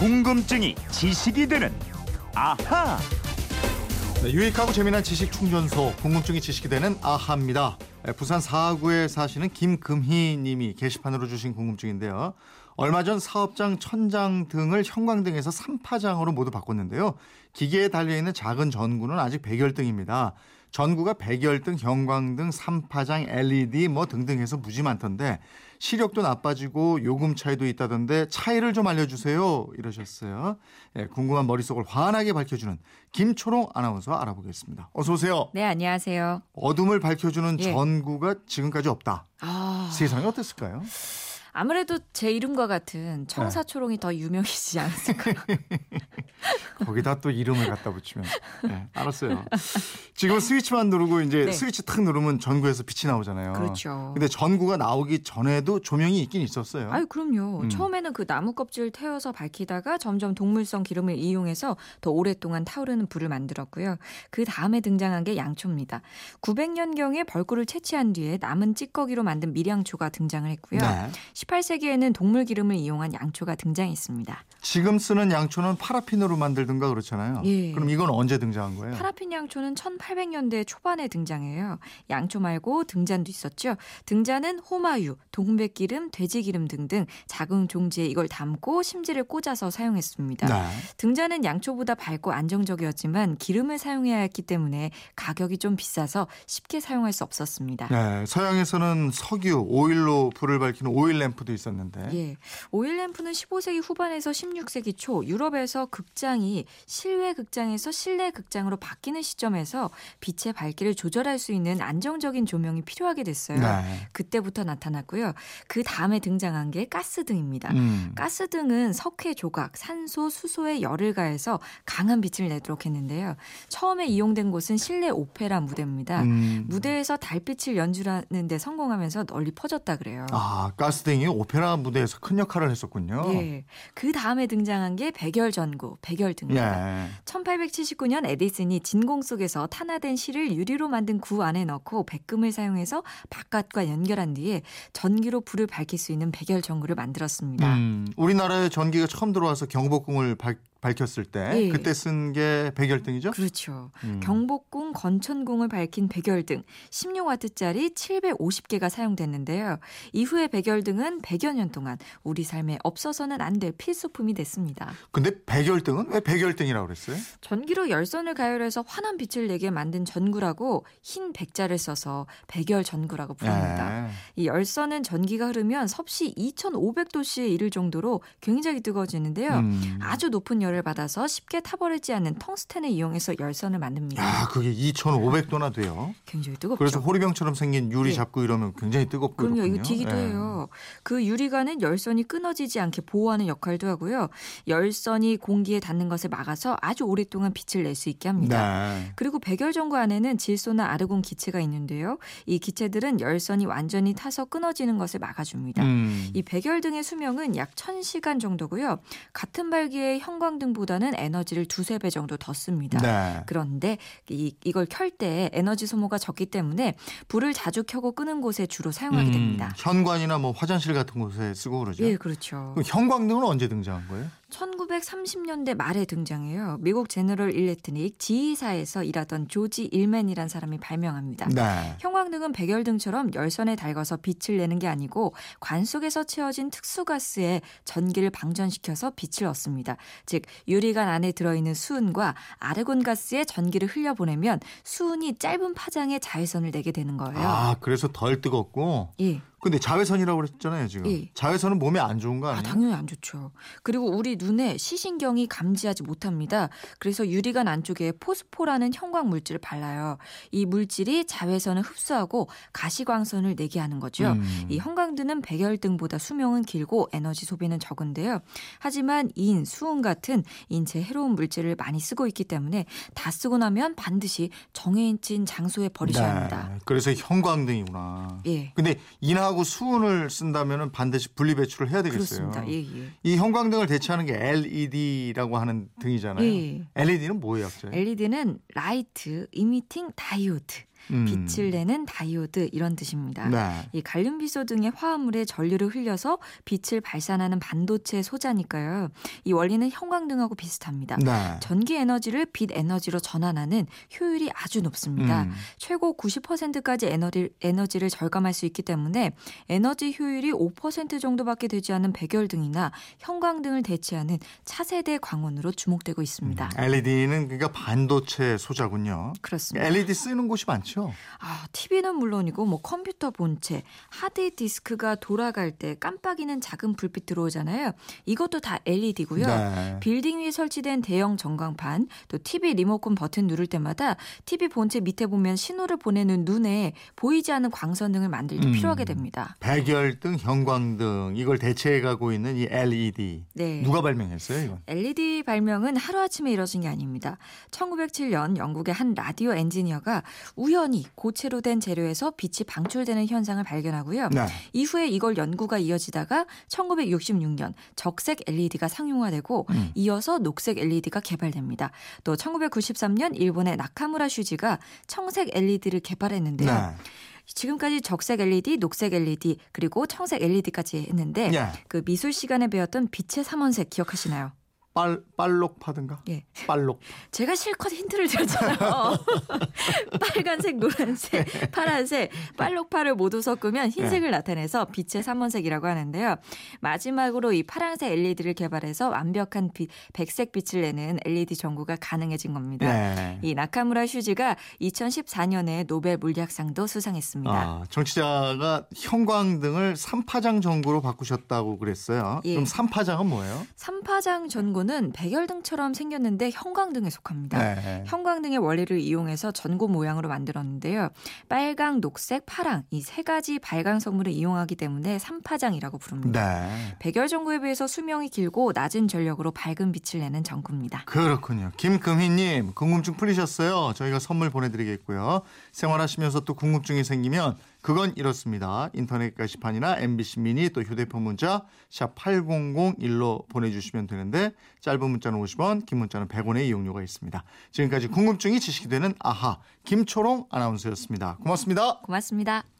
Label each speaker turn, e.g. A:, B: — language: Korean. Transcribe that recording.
A: 궁금증이 지식이 되는 아하.
B: 네, 유익하고 재미난 지식 충전소 궁금증이 지식이 되는 아하입니다. 네, 부산 사구에 사시는 김금희 님이 게시판으로 주신 궁금증인데요. 얼마 전 사업장 천장 등을 형광등에서 3파장으로 모두 바꿨는데요. 기계에 달려있는 작은 전구는 아직 백열등입니다. 전구가 백열등, 형광등, 3파장, LED 뭐 등등 해서 무지 많던데 시력도 나빠지고 요금 차이도 있다던데 차이를 좀 알려주세요 이러셨어요. 예, 궁금한 머릿속을 환하게 밝혀주는 김초롱 아나운서 알아보겠습니다. 어서 오세요.
C: 네, 안녕하세요.
B: 어둠을 밝혀주는
C: 예.
B: 전구가 지금까지 없다.
C: 아,
B: 세상이 어땠을까요?
C: 아무래도 제 이름과 같은 청사초롱이 더 유명해지지 않았을까요?
B: 거기다 또 이름을 갖다 붙이면. 네, 알았어요. 지금 스위치만 누르고 이제
C: 네.
B: 스위치 탁 누르면 전구에서 빛이 나오잖아요.
C: 그렇죠.
B: 근데 전구가 나오기 전에도 조명이 있긴 있었어요.
C: 아유, 그럼요.
B: 음.
C: 처음에는 그 나무 껍질을 태워서 밝히다가 점점 동물성 기름을 이용해서 더 오랫동안 타오르는 불을 만들었고요. 그 다음에 등장한 게 양초입니다. 900년경에 벌꿀을 채취한 뒤에 남은 찌꺼기로 만든 밀양초가 등장을 했고요.
B: 네.
C: 18세기에는 동물 기름을 이용한 양초가 등장했습니다.
B: 지금 쓰는 양초는 파라핀으로 만들든가 그렇잖아요.
C: 예.
B: 그럼 이건 언제 등장한 거예요?
C: 파라핀 양초는 1800년대 초반에 등장해요. 양초 말고 등잔도 있었죠. 등잔은 호마유, 동백기름, 돼지기름 등등 작은 종지에 이걸 담고 심지를 꽂아서 사용했습니다.
B: 네.
C: 등잔은 양초보다 밝고 안정적이었지만 기름을 사용해야 했기 때문에 가격이 좀 비싸서 쉽게 사용할 수 없었습니다.
B: 네, 서양에서는 석유, 오일로 불을 밝히는 오일 램 프도 있었는데.
C: 예. 오일 램프는 15세기 후반에서 16세기 초 유럽에서 극장이 실외 극장에서 실내 극장으로 바뀌는 시점에서 빛의 밝기를 조절할 수 있는 안정적인 조명이 필요하게 됐어요.
B: 네.
C: 그때부터 나타났고요. 그 다음에 등장한 게 가스등입니다.
B: 음.
C: 가스등은 석회 조각, 산소, 수소에 열을 가해서 강한 빛을 내도록 했는데요. 처음에 이용된 곳은 실내 오페라 무대입니다.
B: 음.
C: 무대에서 달빛을 연주하는 데 성공하면서 널리 퍼졌다 그래요.
B: 아, 가스등 이 오페라 무대에서 큰 역할을 했었군요.
C: 예. 그 다음에 등장한 게 백열전구, 백열등입니다.
B: 예.
C: 1879년 에디슨이 진공 속에서 탄화된 실을 유리로 만든 구 안에 넣고 백금을 사용해서 바깥과 연결한 뒤에 전기로 불을 밝힐 수 있는 백열전구를 만들었습니다.
B: 음, 우리나라에 전기가 처음 들어와서 경복궁을 밝, 밝혔을 때
C: 예.
B: 그때 쓴 게 백열등이죠?
C: 그렇죠.
B: 음.
C: 경복궁, 건천궁을 밝힌 백열등 16와트짜리 750개가 사용됐는데요. 이후에 백열등은 100여 년 동안 우리 삶에 없어서는 안 될 필수품이 됐습니다.
B: 근데 백열등은 왜 백열등이라고 그랬어요?
C: 전기로 열선을 가열해서 환한 빛을 내게 만든 전구라고 흰 백자를 써서 백열 전구라고 부릅니다.
B: 예.
C: 이 열선은 전기가 흐르면 섭씨 2,500도씨에 이를 정도로 굉장히 뜨거워지는데요.
B: 음.
C: 아주 높은 열을 받아서 쉽게 타버리지 않는 텅스텐을 이용해서 열선을 만듭니다.
B: 야, 그게 2,500도나 돼요.
C: 굉장히 뜨겁죠.
B: 그래서 호리병처럼 생긴 유리
C: 예.
B: 잡고 이러면 굉장히 뜨겁고
C: 그럼요. 이거
B: 그렇군요.
C: 튀기도
B: 예.
C: 해요. 그 유리관은 열선이 끊어지지 않게 보호하는 역할도 하고요. 열선이 공기에 닿는 것을 막아서 아주 오랫동안 빛을 낼 수 있게 합니다.
B: 네.
C: 그리고 백열전구 안에는 질소나 아르곤 기체가 있는데요. 이 기체들은 열선이 완전히 타서 끊어지는 것을 막아줍니다.
B: 음.
C: 이 백열 등의 수명은 약 1000시간 정도고요. 같은 발기의 형광 등보다는 에너지를 두세 배 정도 더 씁니다.
B: 네.
C: 그런데 이, 이걸 켤 때 에너지 소모가 적기 때문에 불을 자주 켜고 끄는 곳에 주로 사용하게
B: 음,
C: 됩니다.
B: 현관이나 뭐 화장실 같은 곳에 쓰고 그러죠.
C: 예, 그렇죠.
B: 그럼 형광등은 언제 등장한 거예요?
C: 1930년대 말에 등장해요. 미국 제너럴 일렉트릭 지휘사에서 일하던 조지 일맨이란 사람이 발명합니다.
B: 네.
C: 형광등은 백열등처럼 열선에 달궈서 빛을 내는 게 아니고 관 속에서 채워진 특수가스에 전기를 방전시켜서 빛을 얻습니다. 즉 유리관 안에 들어있는 수은과 아르곤 가스에 전기를 흘려보내면 수은이 짧은 파장의 자외선을 내게 되는 거예요.
B: 아, 그래서 덜 뜨겁고.
C: 예.
B: 근데 자외선이라고 그랬잖아요, 지금.
C: 예.
B: 자외선은 몸에 안 좋은 거
C: 아,
B: 아니에요?
C: 당연히 안 좋죠. 그리고 우리 눈에 시신경이 감지하지 못합니다. 그래서 유리관 안쪽에 포스포라는 형광 물질을 발라요. 이 물질이 자외선을 흡수하고 가시광선을 내게 하는 거죠.
B: 음.
C: 이 형광등은 백열등보다 수명은 길고 에너지 소비는 적은데요. 하지만 인, 수은 같은 인체 해로운 물질을 많이 쓰고 있기 때문에 다 쓰고 나면 반드시 정해진 장소에 버리셔야 합니다.
B: 네. 그래서 형광등이구나.
C: 예.
B: 근데 인하고 수은을 쓴다면 반드시 분리 배출을 해야 되겠어요.
C: 그렇습니다. 예, 예.
B: 이 형광등을 대체하는 게 LED라고 하는 등이잖아요.
C: 예.
B: LED는 뭐예요, 약자요?
C: LED는 Light Emitting Diode.
B: 음.
C: 빛을 내는 다이오드 이런 뜻입니다.
B: 네.
C: 이 갈륨 비소 등의 화합물에 전류를 흘려서 빛을 발산하는 반도체 소자니까요. 이 원리는 형광등하고 비슷합니다.
B: 네.
C: 전기 에너지를 빛 에너지로 전환하는 효율이 아주 높습니다.
B: 음.
C: 최고 90%까지 에너지, 에너지를 절감할 수 있기 때문에 에너지 효율이 5% 정도밖에 되지 않은 백열등이나 형광등을 대체하는 차세대 광원으로 주목되고 있습니다.
B: LED는 그러니까 반도체 소자군요.
C: 그렇습니다.
B: LED 쓰는 곳이 많죠.
C: 아, TV는 물론이고 뭐 컴퓨터 본체, 하드 디스크가 돌아갈 때 깜빡이는 작은 불빛 들어오잖아요. 이것도 다 LED고요.
B: 네.
C: 빌딩 위에 설치된 대형 전광판, 또 TV 리모컨 버튼 누를 때마다 TV 본체 밑에 보면 신호를 보내는 눈에 보이지 않는 광선 등을 만들 때
B: 음.
C: 필요하게 됩니다.
B: 백열등, 형광등 이걸 대체해 가고 있는 이 LED
C: 네.
B: 누가 발명했어요, 이건?
C: LED 발명은 하루아침에 이뤄진 게 아닙니다. 1907년 영국의 한 라디오 엔지니어가 우연 히 고체로 된 재료에서 빛이 방출되는 현상을 발견하고요.
B: 네.
C: 이후에 이걸 연구가 이어지다가 1966년 적색 LED가 상용화되고
B: 음.
C: 이어서 녹색 LED가 개발됩니다. 또 1993년 일본의 나카무라 슈지가 청색 LED를 개발했는데요.
B: 네.
C: 지금까지 적색 LED, 녹색 LED 그리고 청색 LED까지 했는데
B: 예.
C: 그 미술 시간에 배웠던 빛의 삼원색 기억하시나요?
B: 빨 빨록파든가?
C: 예.
B: 빨록.
C: 제가 실컷 힌트를 드렸잖아요. 빨간색, 노란색, 파란색, 빨록파를 모두 섞으면 흰색을 나타내서 빛의 삼원색이라고 하는데요. 마지막으로 이 파란색 LED를 개발해서 완벽한 빛, 백색 빛을 내는 LED 전구가 가능해진 겁니다.
B: 네.
C: 이 나카무라 슈지가 2014년에 노벨 물리학상도 수상했습니다.
B: 아, 정치자가 형광등을 삼파장 전구로 바꾸셨다고 그랬어요.
C: 예.
B: 그럼 삼파장은 뭐예요?
C: 삼파장 전구 는 백열등처럼 생겼는데 형광등에 속합니다.
B: 네.
C: 형광등의 원리를 이용해서 전구 모양으로 만들었는데요. 빨강, 녹색, 파랑 이 세 가지 발광 성물을 이용하기 때문에 삼파장이라고 부릅니다.
B: 네.
C: 백열 전구에 비해서 수명이 길고 낮은 전력으로 밝은 빛을 내는 전구입니다.
B: 그렇군요. 김금희님 궁금증 풀리셨어요? 저희가 선물 보내드리겠고요. 생활하시면서 또 궁금증이 생기면 그건 이렇습니다. 인터넷 게시판이나 MBC 미니 또 휴대폰 문자 샵 8001로 보내주시면 되는데 짧은 문자는 50원, 긴 문자는 100원의 이용료가 있습니다. 지금까지 궁금증이 지식이 되는 아하 김초롱 아나운서였습니다. 고맙습니다.
C: 고맙습니다.